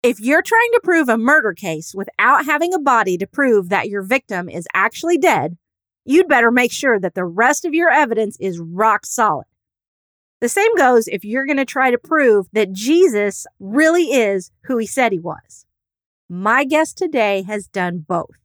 If you're trying to prove a murder case without having a body to prove that your victim is actually dead, you'd better make sure that the rest of your evidence is rock solid. The same goes if you're going to try to prove that Jesus really is who he said he was. My guest today has done both.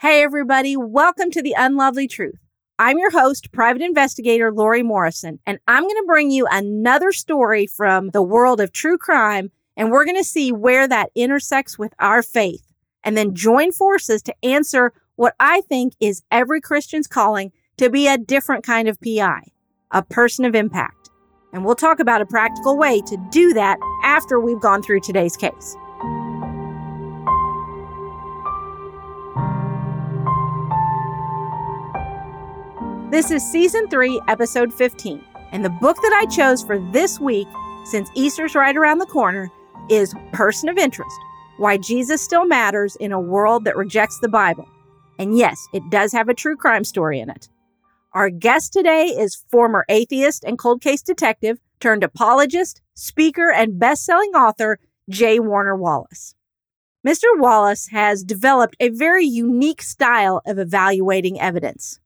Hey, everybody, welcome to The Unlovely Truth. I'm your host, private investigator Lori Morrison, and I'm going to bring you another story from the world of true crime and we're going to see where that intersects with our faith and then join forces to answer what I think is every Christian's calling to be a different kind of PI, a person of impact. And we'll talk about a practical way to do that after we've gone through today's case. This is season three, episode 15. And the book that I chose for this week, since Easter's right around the corner, is Person of Interest Why Jesus Still Matters in a World That Rejects the Bible. And yes, it does have a true crime story in it. Our guest today is former atheist and cold case detective turned apologist, speaker, and best selling author J. Warner Wallace. Mr. Wallace has developed a very unique style of evaluating evidence.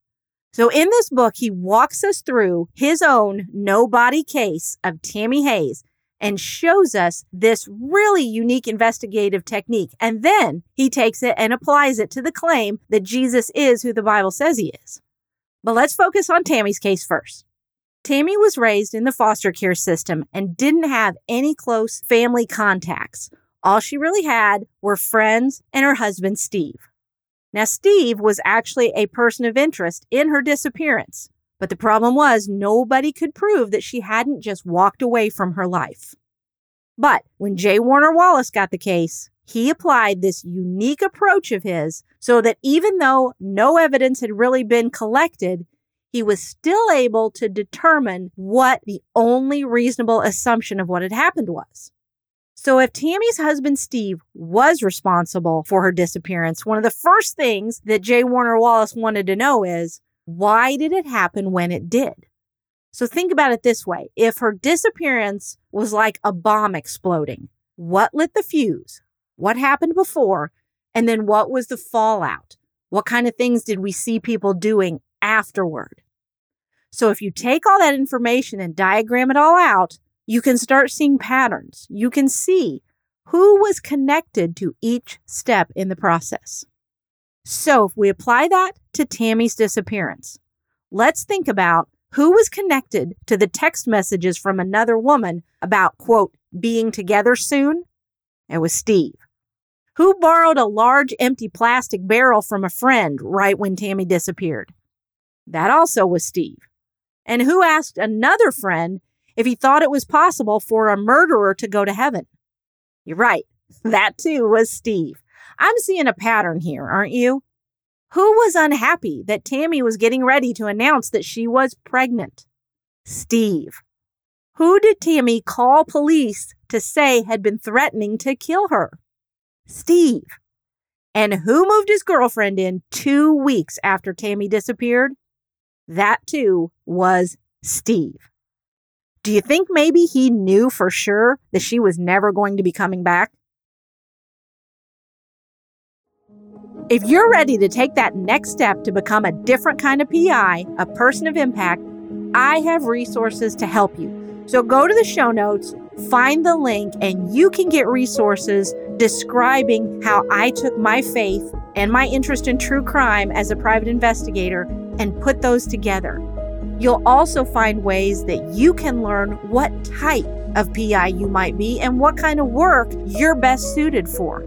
So, in this book, he walks us through his own no body case of Tammy Hayes and shows us this really unique investigative technique. And then he takes it and applies it to the claim that Jesus is who the Bible says he is. But let's focus on Tammy's case first. Tammy was raised in the foster care system and didn't have any close family contacts. All she really had were friends and her husband, Steve. Now, Steve was actually a person of interest in her disappearance. But the problem was nobody could prove that she hadn't just walked away from her life. But when J. Warner Wallace got the case, he applied this unique approach of his so that even though no evidence had really been collected, he was still able to determine what the only reasonable assumption of what had happened was. So, if Tammy's husband Steve was responsible for her disappearance, one of the first things that J. Warner Wallace wanted to know is why did it happen when it did? So think about it this way. If her disappearance was like a bomb exploding, what lit the fuse? What happened before? And then what was the fallout? What kind of things did we see people doing afterward? So if you take all that information and diagram it all out, you can start seeing patterns. You can see who was connected to each step in the process. So if we apply that to Tammy's disappearance, let's think about who was connected to the text messages from another woman about, quote, being together soon? It was Steve. Who borrowed a large empty plastic barrel from a friend right when Tammy disappeared? That also was Steve. And who asked another friend if he thought it was possible for a murderer to go to heaven? You're right. That too was Steve. I'm seeing a pattern here, aren't you? Who was unhappy that Tammy was getting ready to announce that she was pregnant? Steve. Who did Tammy call police to say had been threatening to kill her? Steve. And who moved his girlfriend in two weeks after Tammy disappeared? That too was Steve. Do you think maybe he knew for sure that she was never going to be coming back? If you're ready to take that next step to become a different kind of PI, a person of impact, I have resources to help you. So go to the show notes, find the link, and you can get resources describing how I took my faith and my interest in true crime as a private investigator and put those together. You'll also find ways that you can learn what type of PI you might be and what kind of work you're best suited for.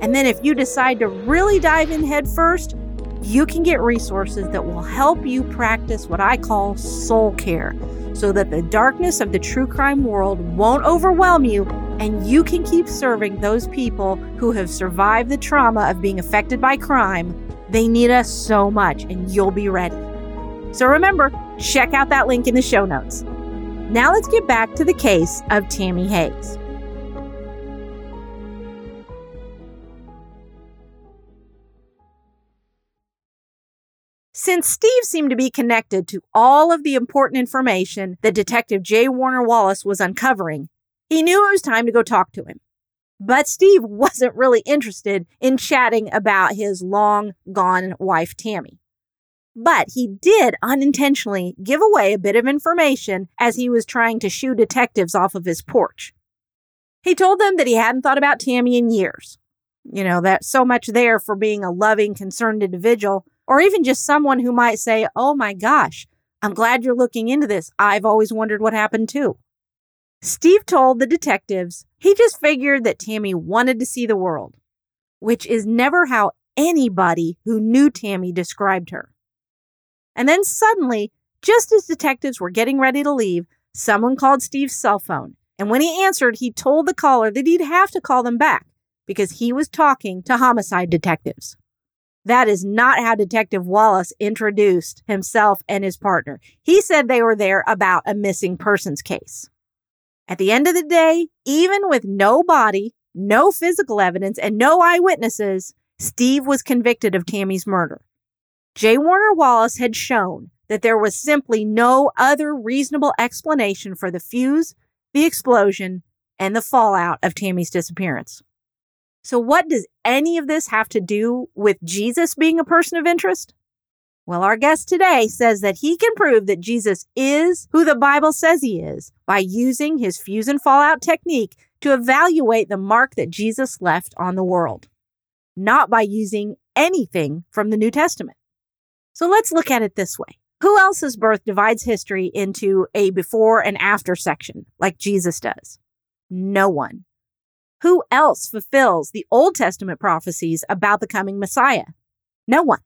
And then if you decide to really dive in head first, you can get resources that will help you practice what I call soul care so that the darkness of the true crime world won't overwhelm you and you can keep serving those people who have survived the trauma of being affected by crime. They need us so much and you'll be ready. So remember, check out that link in the show notes. Now let's get back to the case of Tammy Hayes. Since Steve seemed to be connected to all of the important information that Detective J. Warner Wallace was uncovering, He knew it was time to go talk to him. But Steve wasn't really interested in chatting about his long gone wife, Tammy. But he did unintentionally give away a bit of information as he was trying to shoo detectives off of his porch. He told them that he hadn't thought about Tammy in years. You know, that's so much there for being a loving, concerned individual, or even just someone who might say, Oh my gosh, I'm glad you're looking into this. I've always wondered what happened too. Steve told the detectives he just figured that Tammy wanted to see the world, which is never how anybody who knew Tammy described her. And then suddenly, just as detectives were getting ready to leave, someone called Steve's cell phone. And when he answered, he told the caller that he'd have to call them back because he was talking to homicide detectives. That is not how Detective Wallace introduced himself and his partner. He said they were there about a missing persons case. At the end of the day, even with no body, no physical evidence, and no eyewitnesses, Steve was convicted of Tammy's murder. J. Warner Wallace had shown that there was simply no other reasonable explanation for the fuse, the explosion, and the fallout of Tammy's disappearance. So, what does any of this have to do with Jesus being a person of interest? Well, our guest today says that he can prove that Jesus is who the Bible says he is by using his fuse and fallout technique to evaluate the mark that Jesus left on the world, not by using anything from the New Testament. So let's look at it this way. Who else's birth divides history into a before and after section like Jesus does? No one. Who else fulfills the Old Testament prophecies about the coming Messiah? No one.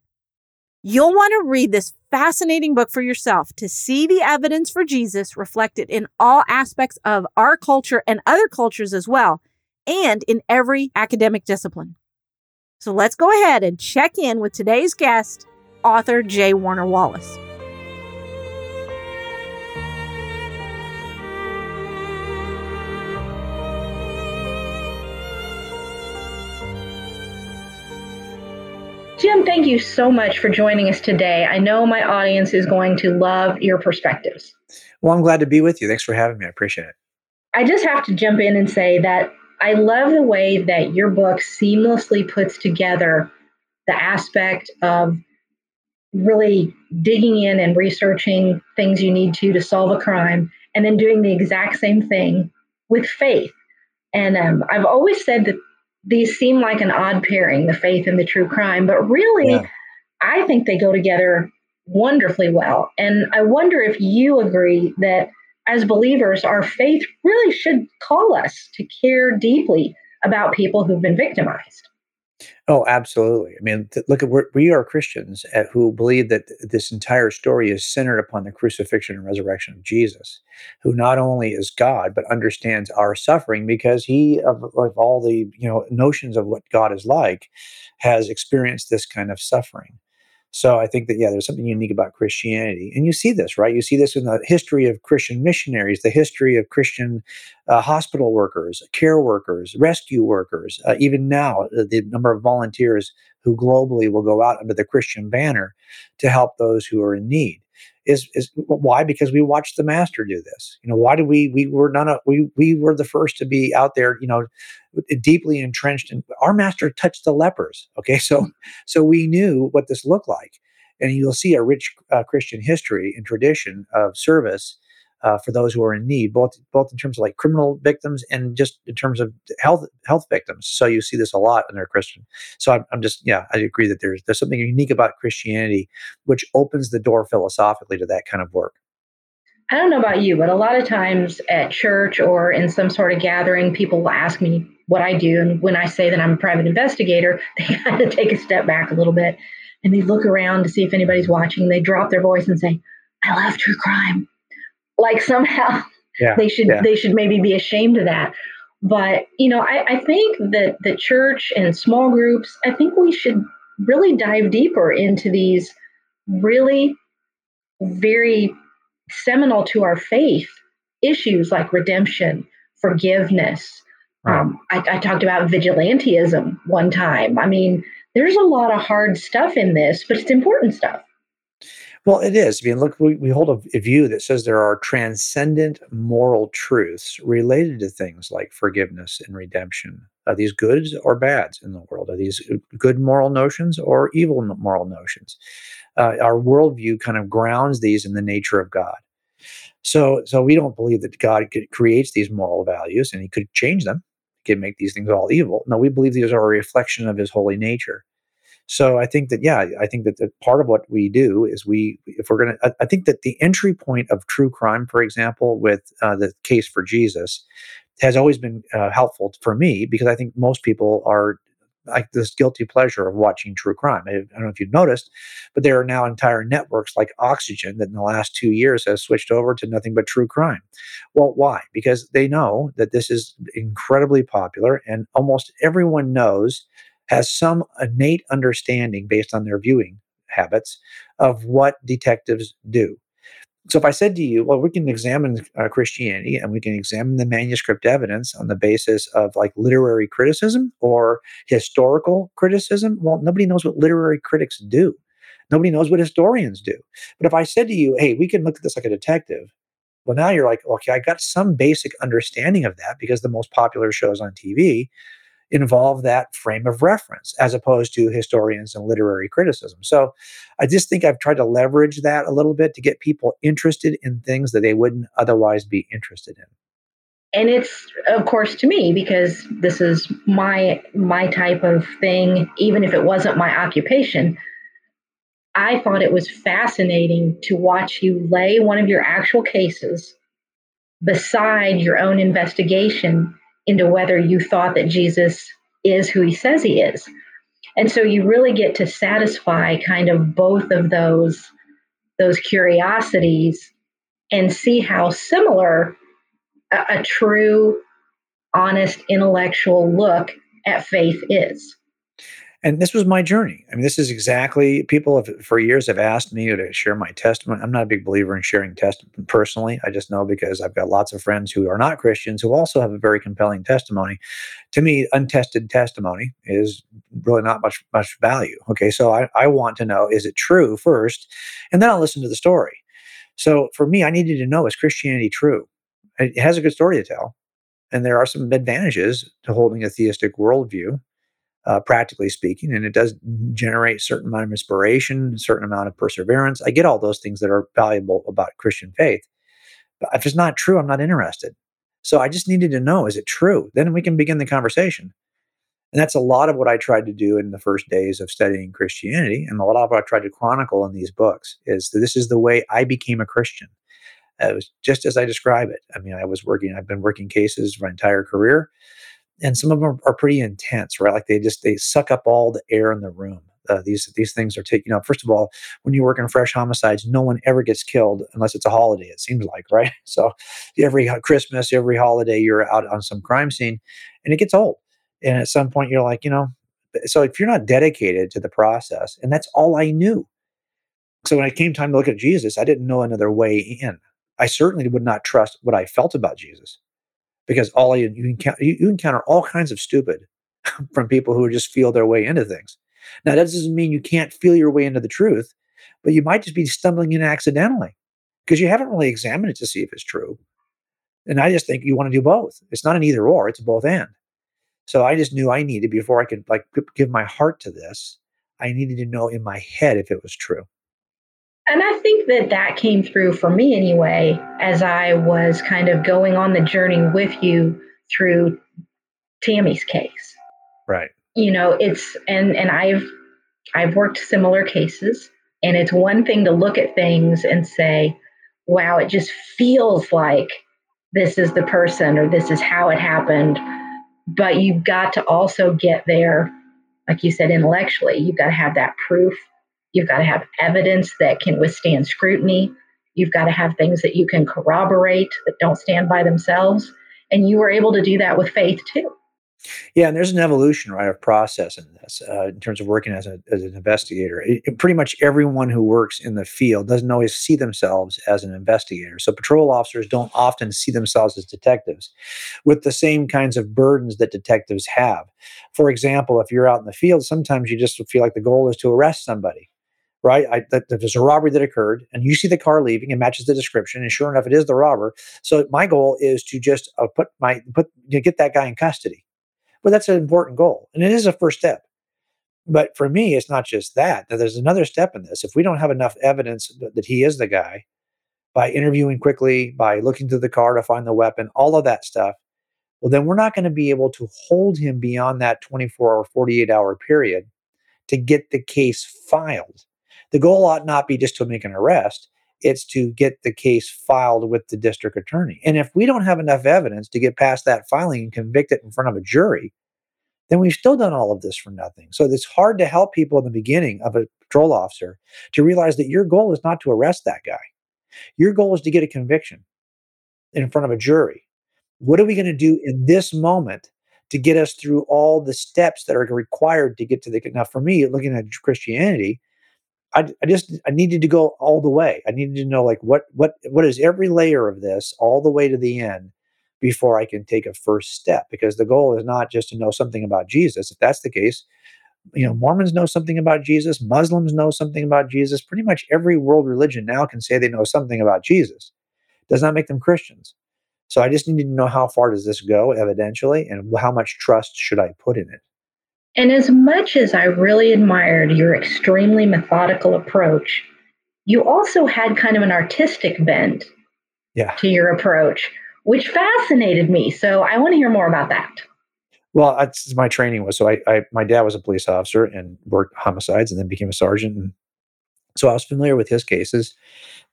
You'll want to read this fascinating book for yourself to see the evidence for Jesus reflected in all aspects of our culture and other cultures as well, and in every academic discipline. So let's go ahead and check in with today's guest, author J. Warner Wallace. Jim, thank you so much for joining us today. I know my audience is going to love your perspectives. Well, I'm glad to be with you. Thanks for having me. I appreciate it. I just have to jump in and say that I love the way that your book seamlessly puts together the aspect of really digging in and researching things you need to to solve a crime, and then doing the exact same thing with faith. And um, I've always said that these seem like an odd pairing, the faith and the true crime, but really, yeah. I think they go together wonderfully well. And I wonder if you agree that as believers, our faith really should call us to care deeply about people who've been victimized. Oh, absolutely. I mean, th- look at we're, we are Christians at, who believe that this entire story is centered upon the crucifixion and resurrection of Jesus, who not only is God but understands our suffering because he, of, of all the you know notions of what God is like, has experienced this kind of suffering. So I think that yeah, there's something unique about Christianity, and you see this, right? You see this in the history of Christian missionaries, the history of Christian uh, hospital workers, care workers, rescue workers. Uh, even now, uh, the number of volunteers who globally will go out under the Christian banner to help those who are in need is is why? Because we watched the master do this. You know why did we we were none of we we were the first to be out there you know deeply entrenched and our master touched the lepers okay? So so we knew what this looked like. And you'll see a rich uh, christian history and tradition of service uh, for those who are in need, both both in terms of like criminal victims and just in terms of health health victims. So you see this a lot in their Christian. So I'm, I'm just yeah, I agree that there's there's something unique about Christianity, which opens the door philosophically to that kind of work. I don't know about you, but a lot of times at church or in some sort of gathering, people will ask me what I do, and when I say that I'm a private investigator, they kind of take a step back a little bit and they look around to see if anybody's watching. They drop their voice and say, "I love true crime." Like somehow yeah, they should yeah. they should maybe be ashamed of that but you know I, I think that the church and small groups i think we should really dive deeper into these really very seminal to our faith issues like redemption forgiveness right. um, I, I talked about vigilantism one time i mean there's a lot of hard stuff in this but it's important stuff Well, it is. I mean, look, we, we hold a, a view that says there are transcendent moral truths related to things like forgiveness and redemption. Are these goods or bads in the world? Are these good moral notions or evil moral notions? Uh, our worldview kind of grounds these in the nature of God. So, so we don't believe that God creates these moral values and He could change them, he could make these things all evil. No, we believe these are a reflection of His holy nature. So I think that yeah, I think that the, part of what we do is we, if we're gonna, I, I think that the entry point of true crime, for example, with uh, the case for Jesus, has always been uh, helpful for me because I think most people are like this guilty pleasure of watching true crime. I, I, don't know if you've noticed, but there are now entire networks like Oxygen that in the last two years has switched over to nothing but true crime. Well, why? Because they know that this is incredibly popular and almost everyone knows, has some innate understanding based on their viewing habits of what detectives do. So if I said to you, well, we can examine uh, Christianity and we can examine the manuscript evidence on the basis of like literary criticism or historical criticism, well, nobody knows what literary critics do. Nobody knows what historians do. But if I said to you, hey, we can look at this like a detective, well, now you're like, okay, I got some basic understanding of that because the most popular shows on TV involve that frame of reference as opposed to historians and literary criticism. So I just think I've tried to leverage that a little bit to get people interested in things that they wouldn't otherwise be interested in. And it's of course to me because this is my my type of thing even if it wasn't my occupation. I thought it was fascinating to watch you lay one of your actual cases beside your own investigation into whether you thought that Jesus is who he says he is. And so you really get to satisfy kind of both of those those curiosities and see how similar a, a true honest intellectual look at faith is and this was my journey. I mean, this is exactly people have for years have asked me to share my testimony. I'm not a big believer in sharing testimony personally. I just know because I've got lots of friends who are not Christians who also have a very compelling testimony. To me, untested testimony is really not much much value. Okay, so I, I want to know is it true first, and then I'll listen to the story. So for me, I needed to know is Christianity true? It has a good story to tell, and there are some advantages to holding a theistic worldview uh, practically speaking, and it does generate a certain amount of inspiration, a certain amount of perseverance. I get all those things that are valuable about Christian faith. But if it's not true, I'm not interested. So I just needed to know is it true? Then we can begin the conversation. And that's a lot of what I tried to do in the first days of studying Christianity. And a lot of what I tried to chronicle in these books is that this is the way I became a Christian. It was just as I describe it. I mean, I was working, I've been working cases my entire career and some of them are, pretty intense, right? Like they just they suck up all the air in the room. Uh, these these things are taking. Know, first of all, when you work in fresh homicides, no one ever gets killed unless it's a holiday. It seems like, right? So every Christmas, every holiday, you're out on some crime scene, and it gets old. And at some point, you're like, you know, so if you're not dedicated to the process, and that's all I knew. So when it came time to look at Jesus, I didn't know another way in. I certainly would not trust what I felt about Jesus because all you, you encounter you, you encounter all kinds of stupid from people who just feel their way into things. Now that doesn't mean you can't feel your way into the truth, but you might just be stumbling in accidentally because you haven't really examined it to see if it's true. And I just think you want to do both. It's not an either or; it's a both and. So I just knew I needed before I could like give my heart to this. I needed to know in my head if it was true. And I think that that came through for me anyway, as I was kind of going on the journey with you through Tammy's case. Right. You know, it's and and I've I've worked similar cases, and it's one thing to look at things and say, "Wow, it just feels like this is the person or this is how it happened." But you've got to also get there, like you said, intellectually. You've got to have that proof You've got to have evidence that can withstand scrutiny. You've got to have things that you can corroborate that don't stand by themselves. And you were able to do that with faith too. Yeah, and there's an evolution, right, of process in this uh, in terms of working as, a, as an investigator. It, it, pretty much everyone who works in the field doesn't always see themselves as an investigator. So patrol officers don't often see themselves as detectives with the same kinds of burdens that detectives have. For example, if you're out in the field, sometimes you just feel like the goal is to arrest somebody right? I, that, there's a robbery that occurred, and you see the car leaving and matches the description, and sure enough, it is the robber. So my goal is to just uh, put my put get that guy in custody. But that's an important goal, and it is a first step. But for me, it's not just that. There's another step in this. If we don't have enough evidence that, that he is the guy, by interviewing quickly, by looking through the car to find the weapon, all of that stuff, well, then we're not going to be able to hold him beyond that 24 or 48 hour period to get the case filed. The goal ought not be just to make an arrest, it's to get the case filed with the district attorney. And if we don't have enough evidence to get past that filing and convict it in front of a jury, then we've still done all of this for nothing. So it's hard to help people in the beginning of a patrol officer to realize that your goal is not to arrest that guy. Your goal is to get a conviction in front of a jury. What are we going to do in this moment to get us through all the steps that are required to get to the now for me looking at christianity I, I just I needed to go all the way. I needed to know like what what what is every layer of this all the way to the end before I can take a first step. Because the goal is not just to know something about Jesus. If that's the case, you know, Mormons know something about Jesus, Muslims know something about Jesus. Pretty much every world religion now can say they know something about Jesus. Does not make them Christians. So I just needed to know how far does this go evidentially and how much trust should I put in it. And as much as I really admired your extremely methodical approach, you also had kind of an artistic bent yeah. to your approach, which fascinated me. So I want to hear more about that. Well, that's my training was so I, I my dad was a police officer and worked homicides and then became a sergeant and so I was familiar with his cases,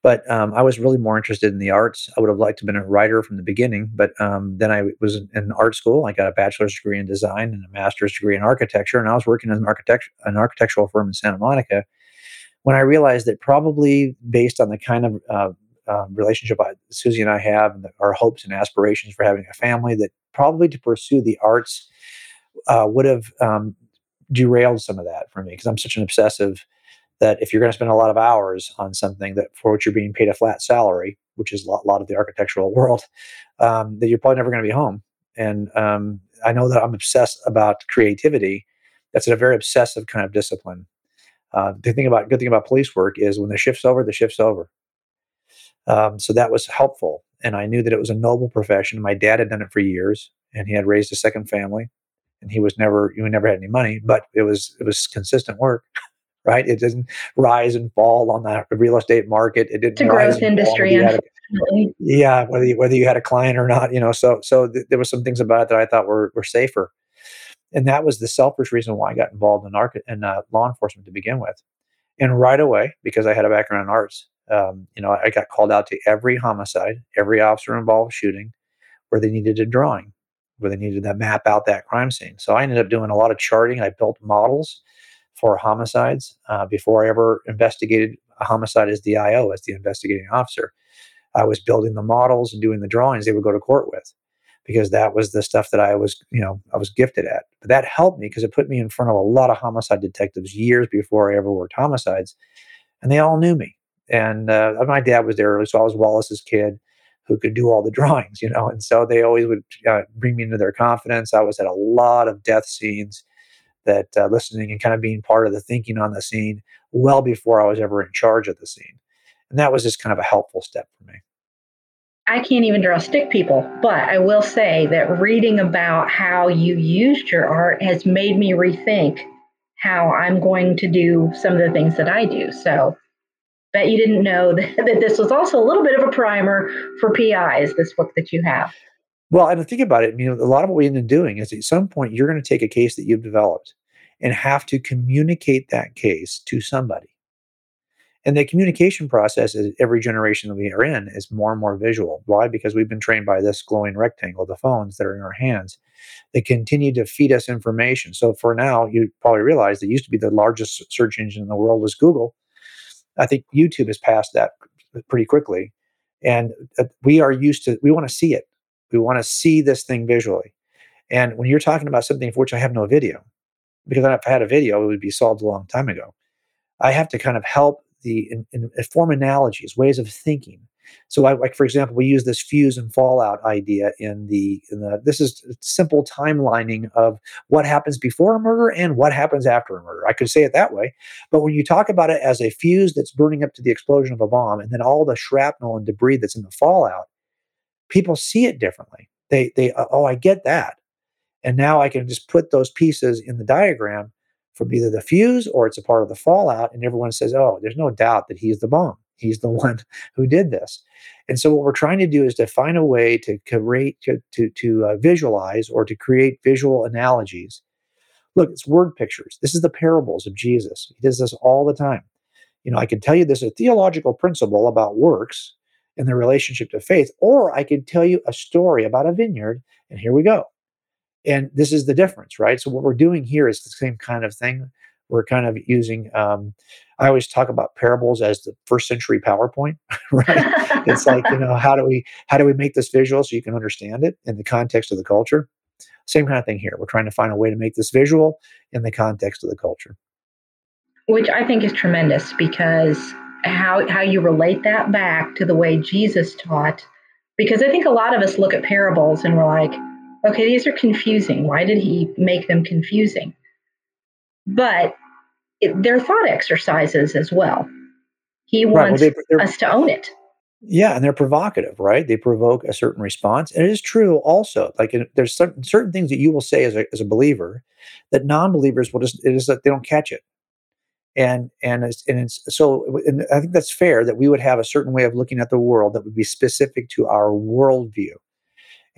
but um, I was really more interested in the arts. I would have liked to have been a writer from the beginning, but um, then I was in art school. I got a bachelor's degree in design and a master's degree in architecture, and I was working as an, architect- an architectural firm in Santa Monica. When I realized that probably based on the kind of uh, uh, relationship I, Susie and I have, and the, our hopes and aspirations for having a family, that probably to pursue the arts uh, would have um, derailed some of that for me because I'm such an obsessive that if you're going to spend a lot of hours on something that for which you're being paid a flat salary, which is a lot, lot of the architectural world, um, that you're probably never going to be home. And um, I know that I'm obsessed about creativity. That's a very obsessive kind of discipline. Uh, the thing about good thing about police work is when the shift's over, the shift's over. Um, so that was helpful, and I knew that it was a noble profession. My dad had done it for years, and he had raised a second family, and he was never he never had any money, but it was it was consistent work. right? It didn't rise and fall on the real estate market. It didn't. It's a growth industry, unfortunately. Yeah, whether you, whether you had a client or not, you know. So so th- there were some things about it that I thought were were safer, and that was the selfish reason why I got involved in arch- in uh, law enforcement to begin with. And right away, because I had a background in arts, um, you know, I got called out to every homicide, every officer involved shooting, where they needed a drawing, where they needed to map out that crime scene. So I ended up doing a lot of charting. I built models for homicides uh, before I ever investigated a homicide as the IO, as the investigating officer. I was building the models and doing the drawings they would go to court with because that was the stuff that I was, you know, I was gifted at. But that helped me because it put me in front of a lot of homicide detectives years before I ever worked homicides, and they all knew me. And uh, my dad was there early, so I was Wallace's kid who could do all the drawings, you know. And so they always would uh, bring me into their confidence. I was at a lot of death scenes that uh, listening and kind of being part of the thinking on the scene well before I was ever in charge of the scene. And that was just kind of a helpful step for me. I can't even draw stick people, but I will say that reading about how you used your art has made me rethink how I'm going to do some of the things that I do. So, bet you didn't know that, that this was also a little bit of a primer for PIs, this book that you have. Well, and think about it, you know, a lot of what we end up doing is at some point you're going to take a case that you've developed and have to communicate that case to somebody. And the communication process is every generation that we are in is more and more visual. Why? Because we've been trained by this glowing rectangle, the phones that are in our hands, that continue to feed us information. So for now, you probably realize that used to be the largest search engine in the world was Google. I think YouTube has passed that pretty quickly. And uh, we are used to, we want to see it. We want to see this thing visually. And when you're talking about something for which I have no video, because if I had a video, it would be solved a long time ago. I have to kind of help the in, in, uh, form analogies, ways of thinking So, I, like for example, we use this fuse and fallout idea in the in the. This is simple timelining of what happens before a murder and what happens after a murder. I could say it that way, but when you talk about it as a fuse that's burning up to the explosion of a bomb, and then all the shrapnel and debris that's in the fallout, people see it differently. They they oh, I get that, and now I can just put those pieces in the diagram from either the fuse or it's a part of the fallout, and everyone says, oh, there's no doubt that he's the bomb He's the one who did this. And so what we're trying to do is to find a way to create, to, to, to uh, visualize or to create visual analogies. Look, it's word pictures. This is the parables of Jesus. He does this all the time. You know, I can tell you this a theological principle about works and the relationship to faith, or I could tell you a story about a vineyard, and here we go. And this is the difference, right? So what we're doing here is the same kind of thing. We're kind of using um, I always talk about parables as the first century PowerPoint, right? it's like, you know, how do we how do we make this visual so you can understand it in the context of the culture? Same kind of thing here. We're trying to find a way to make this visual in the context of the culture. Which I think is tremendous because how how you relate that back to the way Jesus taught because I think a lot of us look at parables and we're like, okay, these are confusing. Why did he make them confusing? But it, they're thought exercises as well. He wants right, well, they, us to own it. Yeah, and they're provocative, right? They provoke a certain response. And it is true also. Like there's certain, certain things that you will say as a, as a believer that non-believers will just it is that they don't catch it. And and it's, and it's so and I think that's fair that we would have a certain way of looking at the world that would be specific to our worldview.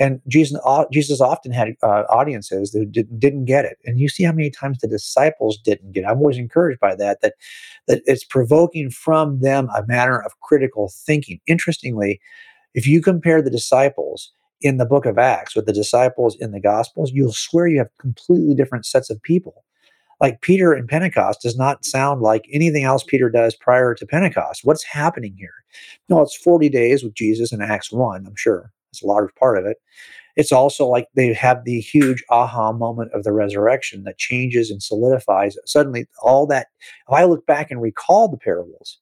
And Jesus, Jesus often had uh, audiences that didn't, didn't get it. And you see how many times the disciples didn't get it. I'm always encouraged by that, that, that it's provoking from them a manner of critical thinking. Interestingly, if you compare the disciples in the book of Acts with the disciples in the Gospels, you'll swear you have completely different sets of people. Like Peter in Pentecost does not sound like anything else Peter does prior to Pentecost. What's happening here? No, it's 40 days with Jesus in Acts 1, I'm sure. It's a large part of it. It's also like they have the huge aha moment of the resurrection that changes and solidifies. Suddenly, all that, if I look back and recall the parables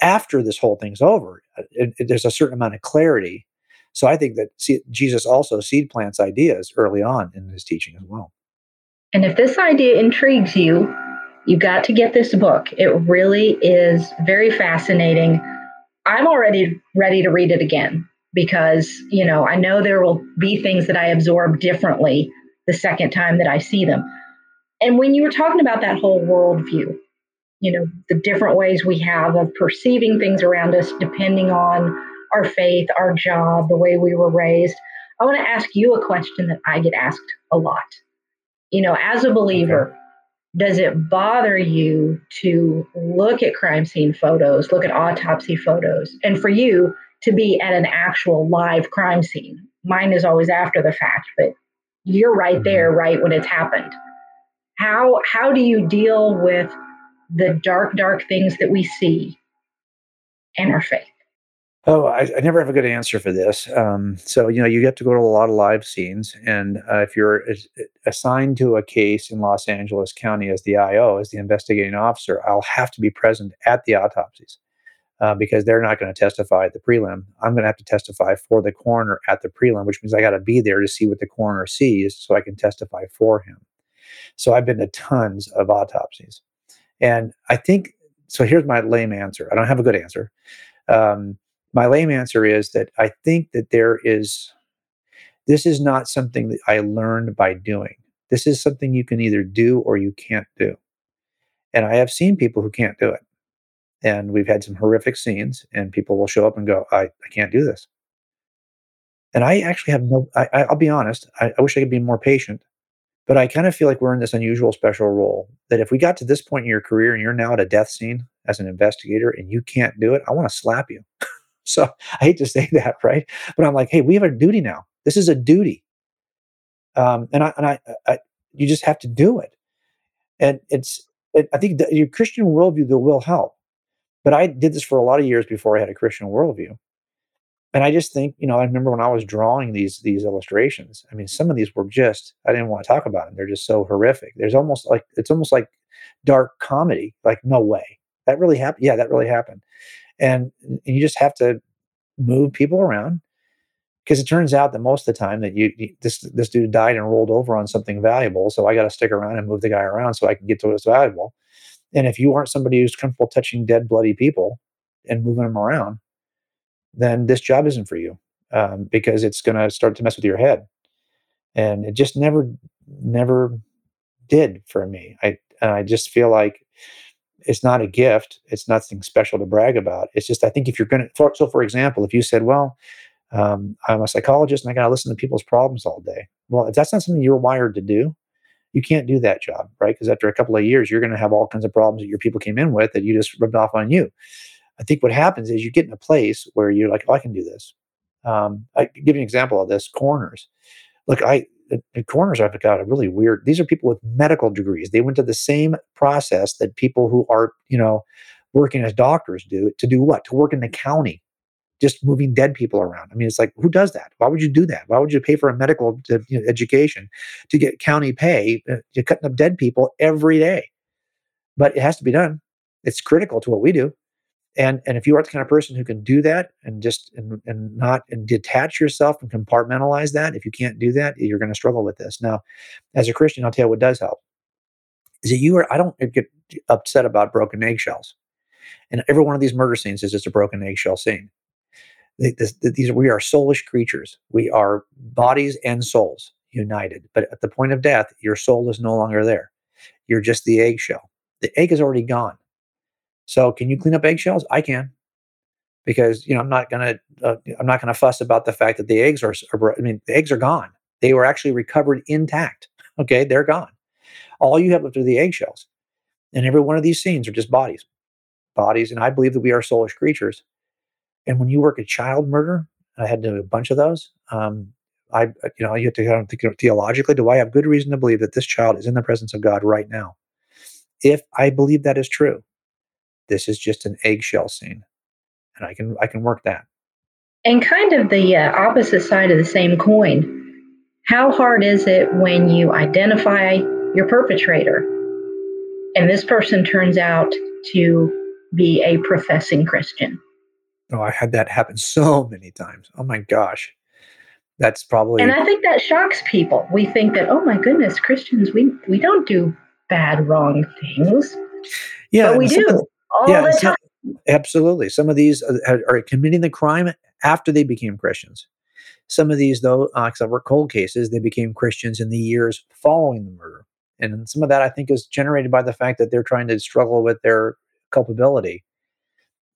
after this whole thing's over, uh, it, it, there's a certain amount of clarity. So I think that see, Jesus also seed plants ideas early on in his teaching as well. And if this idea intrigues you, you got to get this book. It really is very fascinating. I'm already ready to read it again because you know i know there will be things that i absorb differently the second time that i see them. And when you were talking about that whole worldview you know the different ways we have of perceiving things around us depending on our faith our job the way we were raised i want to ask you a question that i get asked a lot. You know as a believer okay. does it bother you to look at crime scene photos look at autopsy photos? And for you to be at an actual live crime scene. Mine is always after the fact, but you're right mm-hmm. there, right when it's happened. How how do you deal with the dark, dark things that we see and our faith? Oh, I, I, never have a good answer for this. Um, so, you know, you get to go to a lot of live scenes. And uh, if you're assigned to a case in Los Angeles County as the IO, as the investigating officer, I'll have to be present at the autopsies uh, because they're not going to testify at the prelim. I'm going to have to testify for the coroner at the prelim, which means I got to be there to see what the coroner sees so I can testify for him. So I've been to tons of autopsies. And I think so. Here's my lame answer. I don't have a good answer. Um, my lame answer is that I think that there is, this is not something that I learned by doing. This is something you can either do or you can't do. And I have seen people who can't do it and we've had some horrific scenes and people will show up and go i, I can't do this. And i actually have no I, will be honest I, I wish i could be more patient but i kind of feel like we're in this unusual special role that if we got to this point in your career and you're now at a death scene as an investigator and you can't do it i want to slap you. So i hate to say that right? But i'm like hey we have a duty now. This is a duty. Um, and i and I, I you just have to do it. And it's it, i think your christian worldview will help but I did this for a lot of years before I had a Christian worldview. And I just think, you know, I remember when I was drawing these these illustrations. I mean, some of these were just I didn't want to talk about them. They're just so horrific. There's almost like it's almost like dark comedy. Like, no way that really happened. Yeah, that really happened. And, and you just have to move people around because it turns out that most of the time that you, you this this dude died and rolled over on something valuable, so I got to stick around and move the guy around so I can get to what's valuable. And if you aren't somebody who's comfortable touching dead, bloody people and moving them around, then this job isn't for you um, because it's going to start to mess with your head. And it just never, never did for me. I I just feel like it's not a gift. It's nothing special to brag about. It's just I think if you're going to, so for example, if you said, well, um, I'm a psychologist and I got to listen to people's problems all day. Well, if that's not something you're wired to do, you can't do that job, right? Because after a couple of years, you're going to have all kinds of problems that your people came in with that you just rubbed off on you. I think what happens is you get in a place where you're like, oh, I can do this. Um, I give you an example of this: coroners. Look, I the coroners I've got a really weird. These are people with medical degrees. They went to the same process that people who are, you know, working as doctors do. To do what? To work in the county just moving dead people around. I mean, it's like, who does that? Why would you do that? Why would you pay for a medical to, you know, education to get county pay? Uh, you're cutting up dead people every day. But it has to be done. It's critical to what we do. And, and if you aren't the kind of person who can do that and just and, and not and detach yourself and compartmentalize that, if you can't do that, you're going to struggle with this. Now, as a Christian, I'll tell you what does help is that you are I don't get upset about broken eggshells. And every one of these murder scenes is just a broken eggshell scene this, these we are soulish creatures. We are bodies and souls united. But at the point of death, your soul is no longer there. You're just the eggshell. The egg is already gone. So, can you clean up eggshells? I can, because you know I'm not gonna uh, I'm not gonna fuss about the fact that the eggs are, are. I mean, the eggs are gone. They were actually recovered intact. Okay, they're gone. All you have left are the eggshells, and every one of these scenes are just bodies, bodies. And I believe that we are soulish creatures and when you work a child murder, I had to do a bunch of those. Um, I, you know, you have to kind of think theologically. Do I have good reason to believe that this child is in the presence of God right now? If I believe that is true, this is just an eggshell scene, and I can I can work that. And kind of the uh, opposite side of the same coin. How hard is it when you identify your perpetrator, and this person turns out to be a professing Christian? Oh, I had that happen so many times. Oh my gosh. That's probably And I think that shocks people. We think that, oh my goodness, Christians, we we don't do bad, wrong things. Yeah. But we do of, all yeah, the time. absolutely. Some of these are, are, committing the crime after they became Christians. Some of these, though, because uh, I work cold cases, they became Christians in the years following the murder. And some of that I think is generated by the fact that they're trying to struggle with their culpability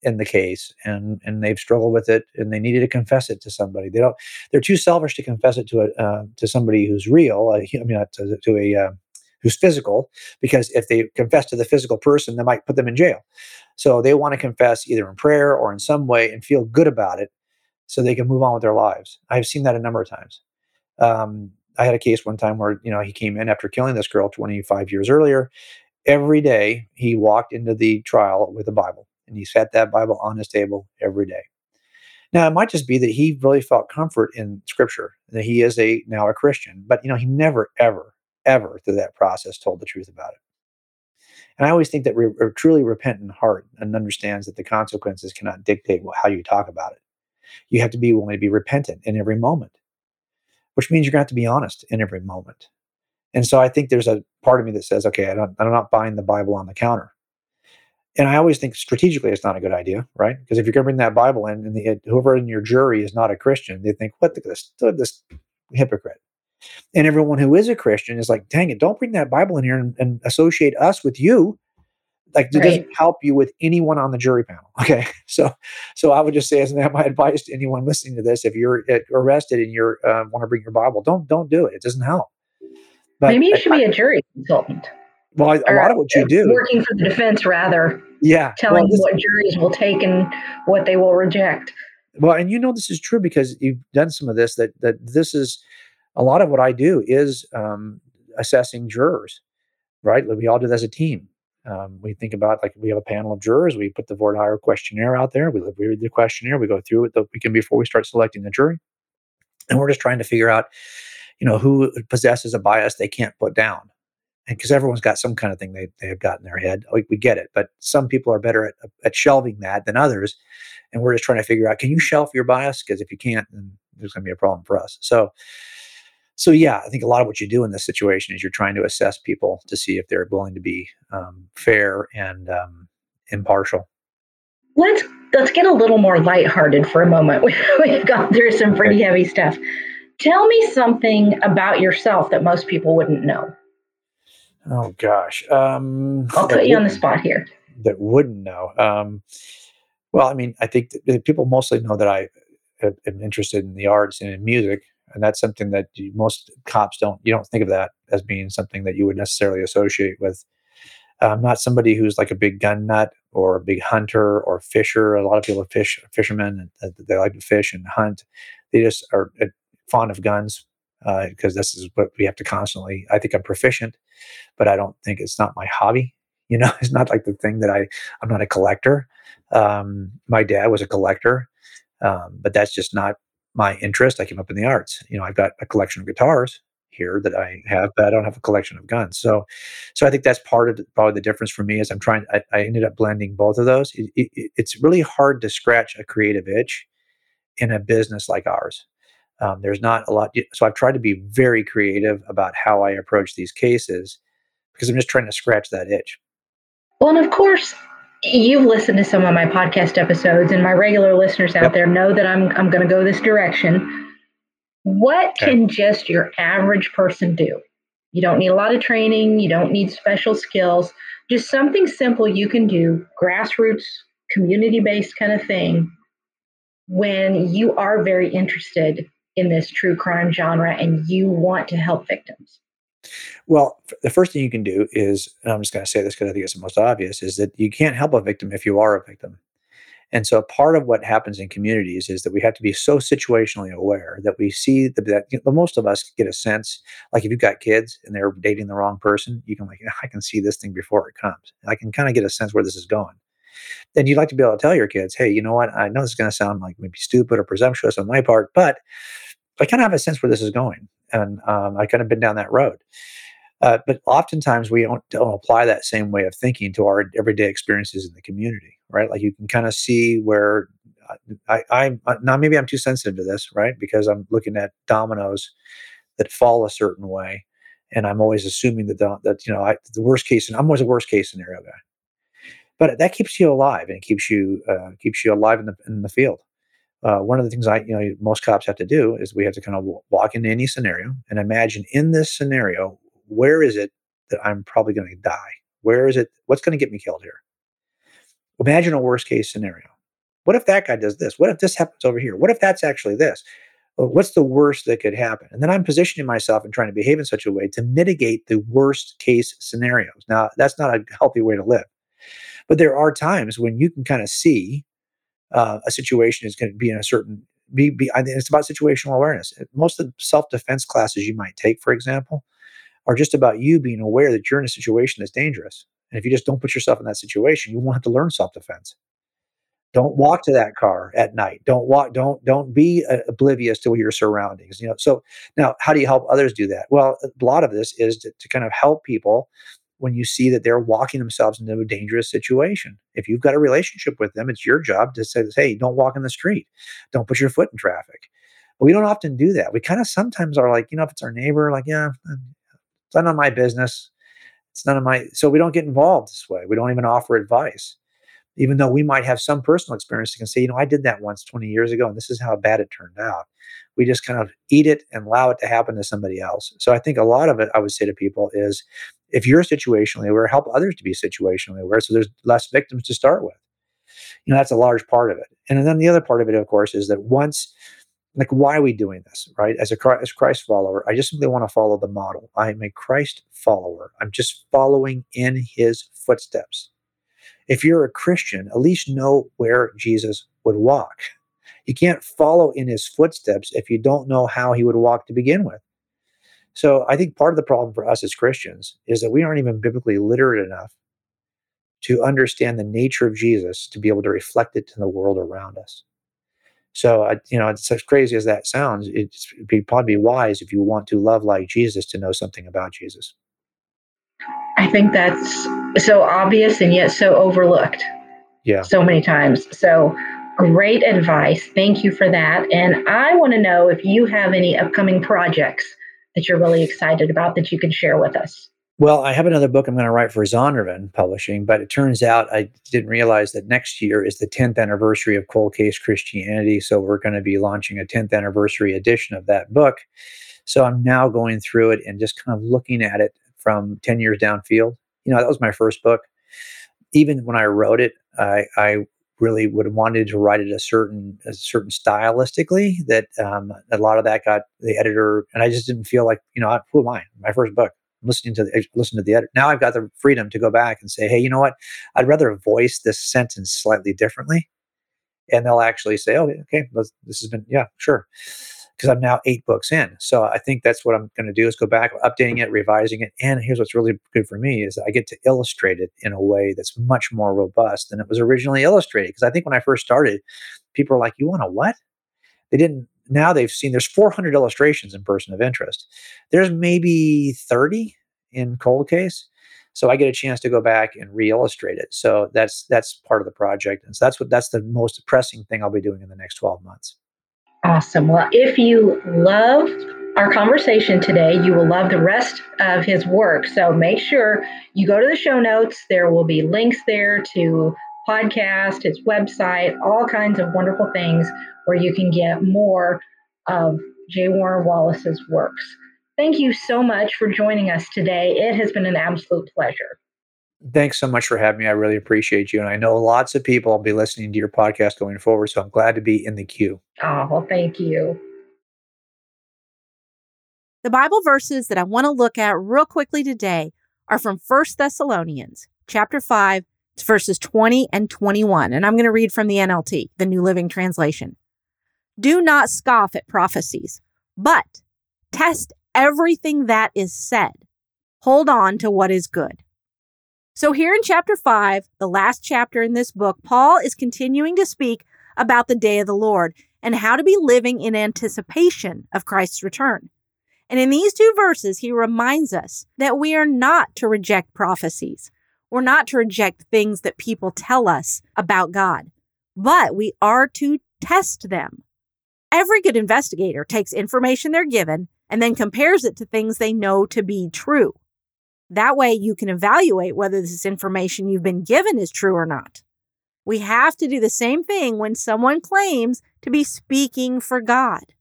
in the case and and they've struggled with it and they needed to confess it to somebody. They don't they're too selfish to confess it to a uh, to somebody who's real uh, i mean to, to a uh, who's physical because if they confess to the physical person they might put them in jail. So they want to confess either in prayer or in some way and feel good about it so they can move on with their lives. I've seen that a number of times. Um, i had a case one time where you know he came in after killing this girl 25 years earlier. Every day he walked into the trial with a bible and he sat that Bible on his table every day. Now, it might just be that he really felt comfort in Scripture, that he is a now a Christian, but you know he never, ever, ever through that process told the truth about it. And I always think that a uh, truly repentant heart and understands that the consequences cannot dictate how you talk about it. You have to be willing to be repentant in every moment, which means you're going to have to be honest in every moment. And so I think there's a part of me that says, okay, I don't, I'm not buying the Bible on the counter. And I always think strategically it's not a good idea, right? Because if you're going to bring that Bible in and the, whoever in your jury is not a Christian, they think, what the, this, this hypocrite. And everyone who is a Christian is like, dang it, don't bring that Bible in here and, and associate us with you. Like it right. doesn't help you with anyone on the jury panel. Okay. So, so I would just say as my advice to anyone listening to this, if you're uh, arrested and you're uh, want to bring your Bible, don't, don't do it. It doesn't help. But Maybe you should I, be a jury consultant. Well, a lot of what you do, working for the defense, rather, yeah, telling well, this, what juries will take and what they will reject. Well, and you know this is true because you've done some of this. That that this is a lot of what I do is um, assessing jurors, right? We all do that as a team. Um, we think about like we have a panel of jurors. We put the voir dire questionnaire out there. We, we read the questionnaire. We go through it the weekend before we start selecting the jury, and we're just trying to figure out, you know, who possesses a bias they can't put down and because everyone's got some kind of thing they, they have got in their head we, we get it but some people are better at, at shelving that than others and we're just trying to figure out can you shelf your bias? Because if you can't then there's going to be a problem for us. So so yeah i think a lot of what you do in this situation is you're trying to assess people to see if they're willing to be um, fair and um, impartial. Let's let's get a little more lighthearted for a moment. We've gone through some pretty heavy stuff. Tell me something about yourself that most people wouldn't know Oh gosh, um, I'll put you on the spot here. That wouldn't know. Um, well, I mean, I think people mostly know that I am interested in the arts and in music, and that's something that you, most cops don't. You don't think of that as being something that you would necessarily associate with. I'm not somebody who's like a big gun nut or a big hunter or fisher. A lot of people are fish fishermen, and they like to fish and hunt. They just are uh, fond of guns because uh, this is what we have to constantly. I think I'm proficient, but I don't think it's not my hobby. You know, it's not like the thing that I. I'm not a collector. Um, my dad was a collector, um, but that's just not my interest. I came up in the arts. You know, I've got a collection of guitars here that I have, but I don't have a collection of guns. So, so I think that's part of the, probably the difference for me is I'm trying. I, I ended up blending both of those. It, it, it's really hard to scratch a creative itch in a business like ours. Um, there's not a lot. So I've tried to be very creative about how I approach these cases because I'm just trying to scratch that itch. Well, and of course, you've listened to some of my podcast episodes, and my regular listeners out yep. there know that I'm I'm going to go this direction. What okay. can just your average person do? You don't need a lot of training. You don't need special skills. Just something simple you can do, grassroots, community based kind of thing, when you are very interested in this true crime genre and you want to help victims? Well, the first thing you can do is, and I'm just going to say this because I think it's the most obvious, is that you can't help a victim if you are a victim. And so part of what happens in communities is that we have to be so situationally aware that we see the, that you know, most of us get a sense, like if you've got kids and they're dating the wrong person, you can like, I can see this thing before it comes. I can kind of get a sense where this is going. Then you'd like to be able to tell your kids, hey, you know what? I know this is going to sound like maybe stupid or presumptuous on my part, but I kind of have a sense where this is going, and um, I kind of been down that road. Uh, but oftentimes we don't, don't apply that same way of thinking to our everyday experiences in the community, right? Like you can kind of see where uh, I, I uh, now maybe I'm too sensitive to this, right? Because I'm looking at dominoes that fall a certain way, and I'm always assuming that the, that you know I, the worst case, and I'm always a worst case scenario guy. But that keeps you alive, and it keeps you uh, keeps you alive in the in the field uh, one of the things I, you know, most cops have to do is we have to kind of walk into any scenario and imagine in this scenario, where is it that I'm probably going to die? Where is it? What's going to get me killed here? Imagine a worst case scenario. What if that guy does this? What if this happens over here? What if that's actually this? What's the worst that could happen? And then I'm positioning myself and trying to behave in such a way to mitigate the worst case scenarios. Now, that's not a healthy way to live. But there are times when you can kind of see uh, a situation is going to be in a certain be, be I think it's about situational awareness. Most of the self-defense classes you might take, for example, are just about you being aware that you're in a situation that's dangerous. And if you just don't put yourself in that situation, you won't have to learn self-defense. Don't walk to that car at night. Don't walk. Don't don't be uh, oblivious to your surroundings. You know. So now, how do you help others do that? Well, a lot of this is to, to kind of help people when you see that they're walking themselves into a dangerous situation. If you've got a relationship with them, it's your job to say, hey, don't walk in the street. Don't put your foot in traffic. But we don't often do that. We kind of sometimes are like, you know, if it's our neighbor, like, yeah, uh, it's none of my business. It's none of my, so we don't get involved this way. We don't even offer advice. Even though we might have some personal experience, can say, you know, I did that once 20 years ago, and this is how bad it turned out. We just kind of eat it and allow it to happen to somebody else. So I think a lot of it, I would say to people, is if you're situationally aware, help others to be situationally aware so there's less victims to start with. You know, that's a large part of it. And then the other part of it, of course, is that once, like, why are we doing this, right? As a Christ, Christ follower, I just simply want to follow the model. I am a Christ follower. I'm just following in his footsteps. If you're a Christian, at least know where Jesus would walk. You can't follow in his footsteps if you don't know how he would walk to begin with. So I think part of the problem for us as Christians is that we aren't even biblically literate enough to understand the nature of Jesus to be able to reflect it to the world around us. So, I, you know, it's as crazy as that sounds, it's, it'd probably be wise if you want to love like Jesus to know something about Jesus. I think that's so obvious and yet so overlooked. Yeah. So many times. So great advice. Thank you for that. And I want to know if you have any upcoming projects that you're really excited about that you can share with us. Well, I have another book I'm going to write for Zondervan Publishing, but it turns out I didn't realize that next year is the 10th anniversary of Cold Case Christianity. So we're going to be launching a 10th anniversary edition of that book. So I'm now going through it and just kind of looking at it from 10 years downfield. You know, that was my first book. Even when I wrote it, I, I really would have wanted to write it a certain a certain stylistically that um, a lot of that got the editor and I just didn't feel like you know who am I? My first book. Listening to the listen to the editor now I've got the freedom to go back and say hey you know what? I'd rather voice this sentence slightly differently. And they'll actually say oh okay this has been yeah sure because I'm now eight books in. So I think that's what I'm going to do is go back, updating it, revising it. And here's what's really good for me is I get to illustrate it in a way that's much more robust than it was originally illustrated. Because I think when I first started, people were like, you want a what? They didn't. Now they've seen there's 400 illustrations in Person of Interest. There's maybe 30 in Cold Case. So I get a chance to go back and re-illustrate it. So that's that's part of the project, and so that's what that's the most pressing thing I'll be doing in the next 12 months. Awesome. Well, if you love our conversation today, you will love the rest of his work. So make sure you go to the show notes. There will be links there to podcast, his website, all kinds of wonderful things where you can get more of J. Warner Wallace's works. Thank you so much for joining us today. It has been an absolute pleasure. Thanks so much for having me. I really appreciate you. And I know lots of people will be listening to your podcast going forward. So I'm glad to be in the queue. Oh, well, thank you. The Bible verses that I want to look at real quickly today are from First Thessalonians chapter 5, verses 20 and 21. And I'm going to read from the NLT, the New Living Translation. Do not scoff at prophecies, but test everything that is said. Hold on to what is good. So, here in chapter 5, the last chapter in this book, Paul is continuing to speak about the day of the Lord and how to be living in anticipation of Christ's return. And in these two verses, he reminds us that we are not to reject prophecies. We're not to reject things that people tell us about God, but we are to test them. Every good investigator takes information they're given and then compares it to things they know to be true. That way you can evaluate whether this information you've been given is true or not. We have to do the same thing when someone claims to be speaking for God.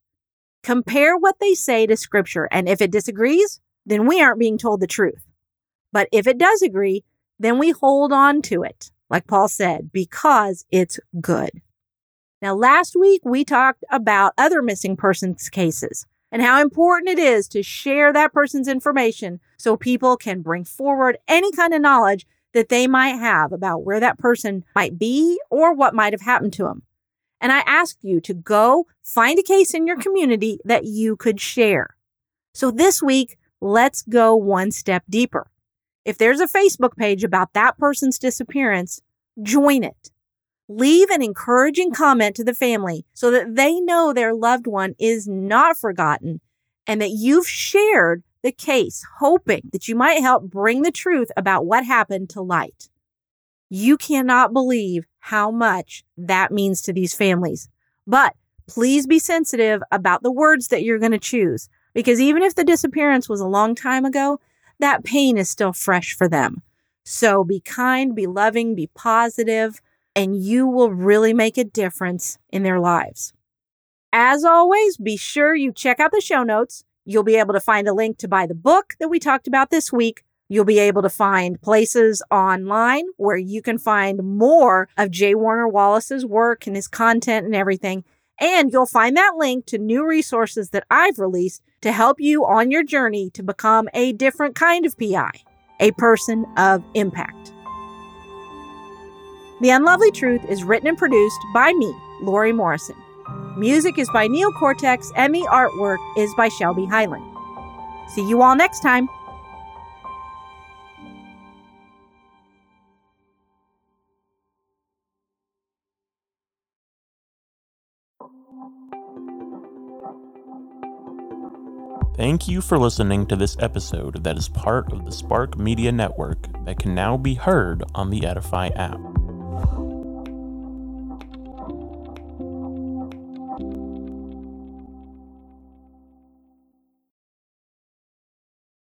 Compare what they say to scripture, and if it disagrees, then we aren't being told the truth. But if it does agree, then we hold on to it, like Paul said, because it's good. Now, last week we talked about other missing persons cases and how important it is to share that person's information so people can bring forward any kind of knowledge that they might have about where that person might be or what might have happened to them. And I ask you to go find a case in your community that you could share. So this week, let's go one step deeper. If there's a Facebook page about that person's disappearance, join it. Leave an encouraging comment to the family so that they know their loved one is not forgotten and that you've shared the case, hoping that you might help bring the truth about what happened to light. You cannot believe how much that means to these families. But please be sensitive about the words that you're going to choose because even if the disappearance was a long time ago, that pain is still fresh for them. So be kind, be loving, be positive and you will really make a difference in their lives. As always, be sure you check out the show notes. You'll be able to find a link to buy the book that we talked about this week. You'll be able to find places online where you can find more of J. Warner Wallace's work and his content and everything. And you'll find that link to new resources that I've released to help you on your journey to become a different kind of PI, a person of impact. The Unlovely Truth is written and produced by me, Lori Morrison. Music is by Neil Cortex, and the artwork is by Shelby Highland. See you all next time. Thank you for listening to this episode that is part of the Spark Media Network that can now be heard on the Edify app.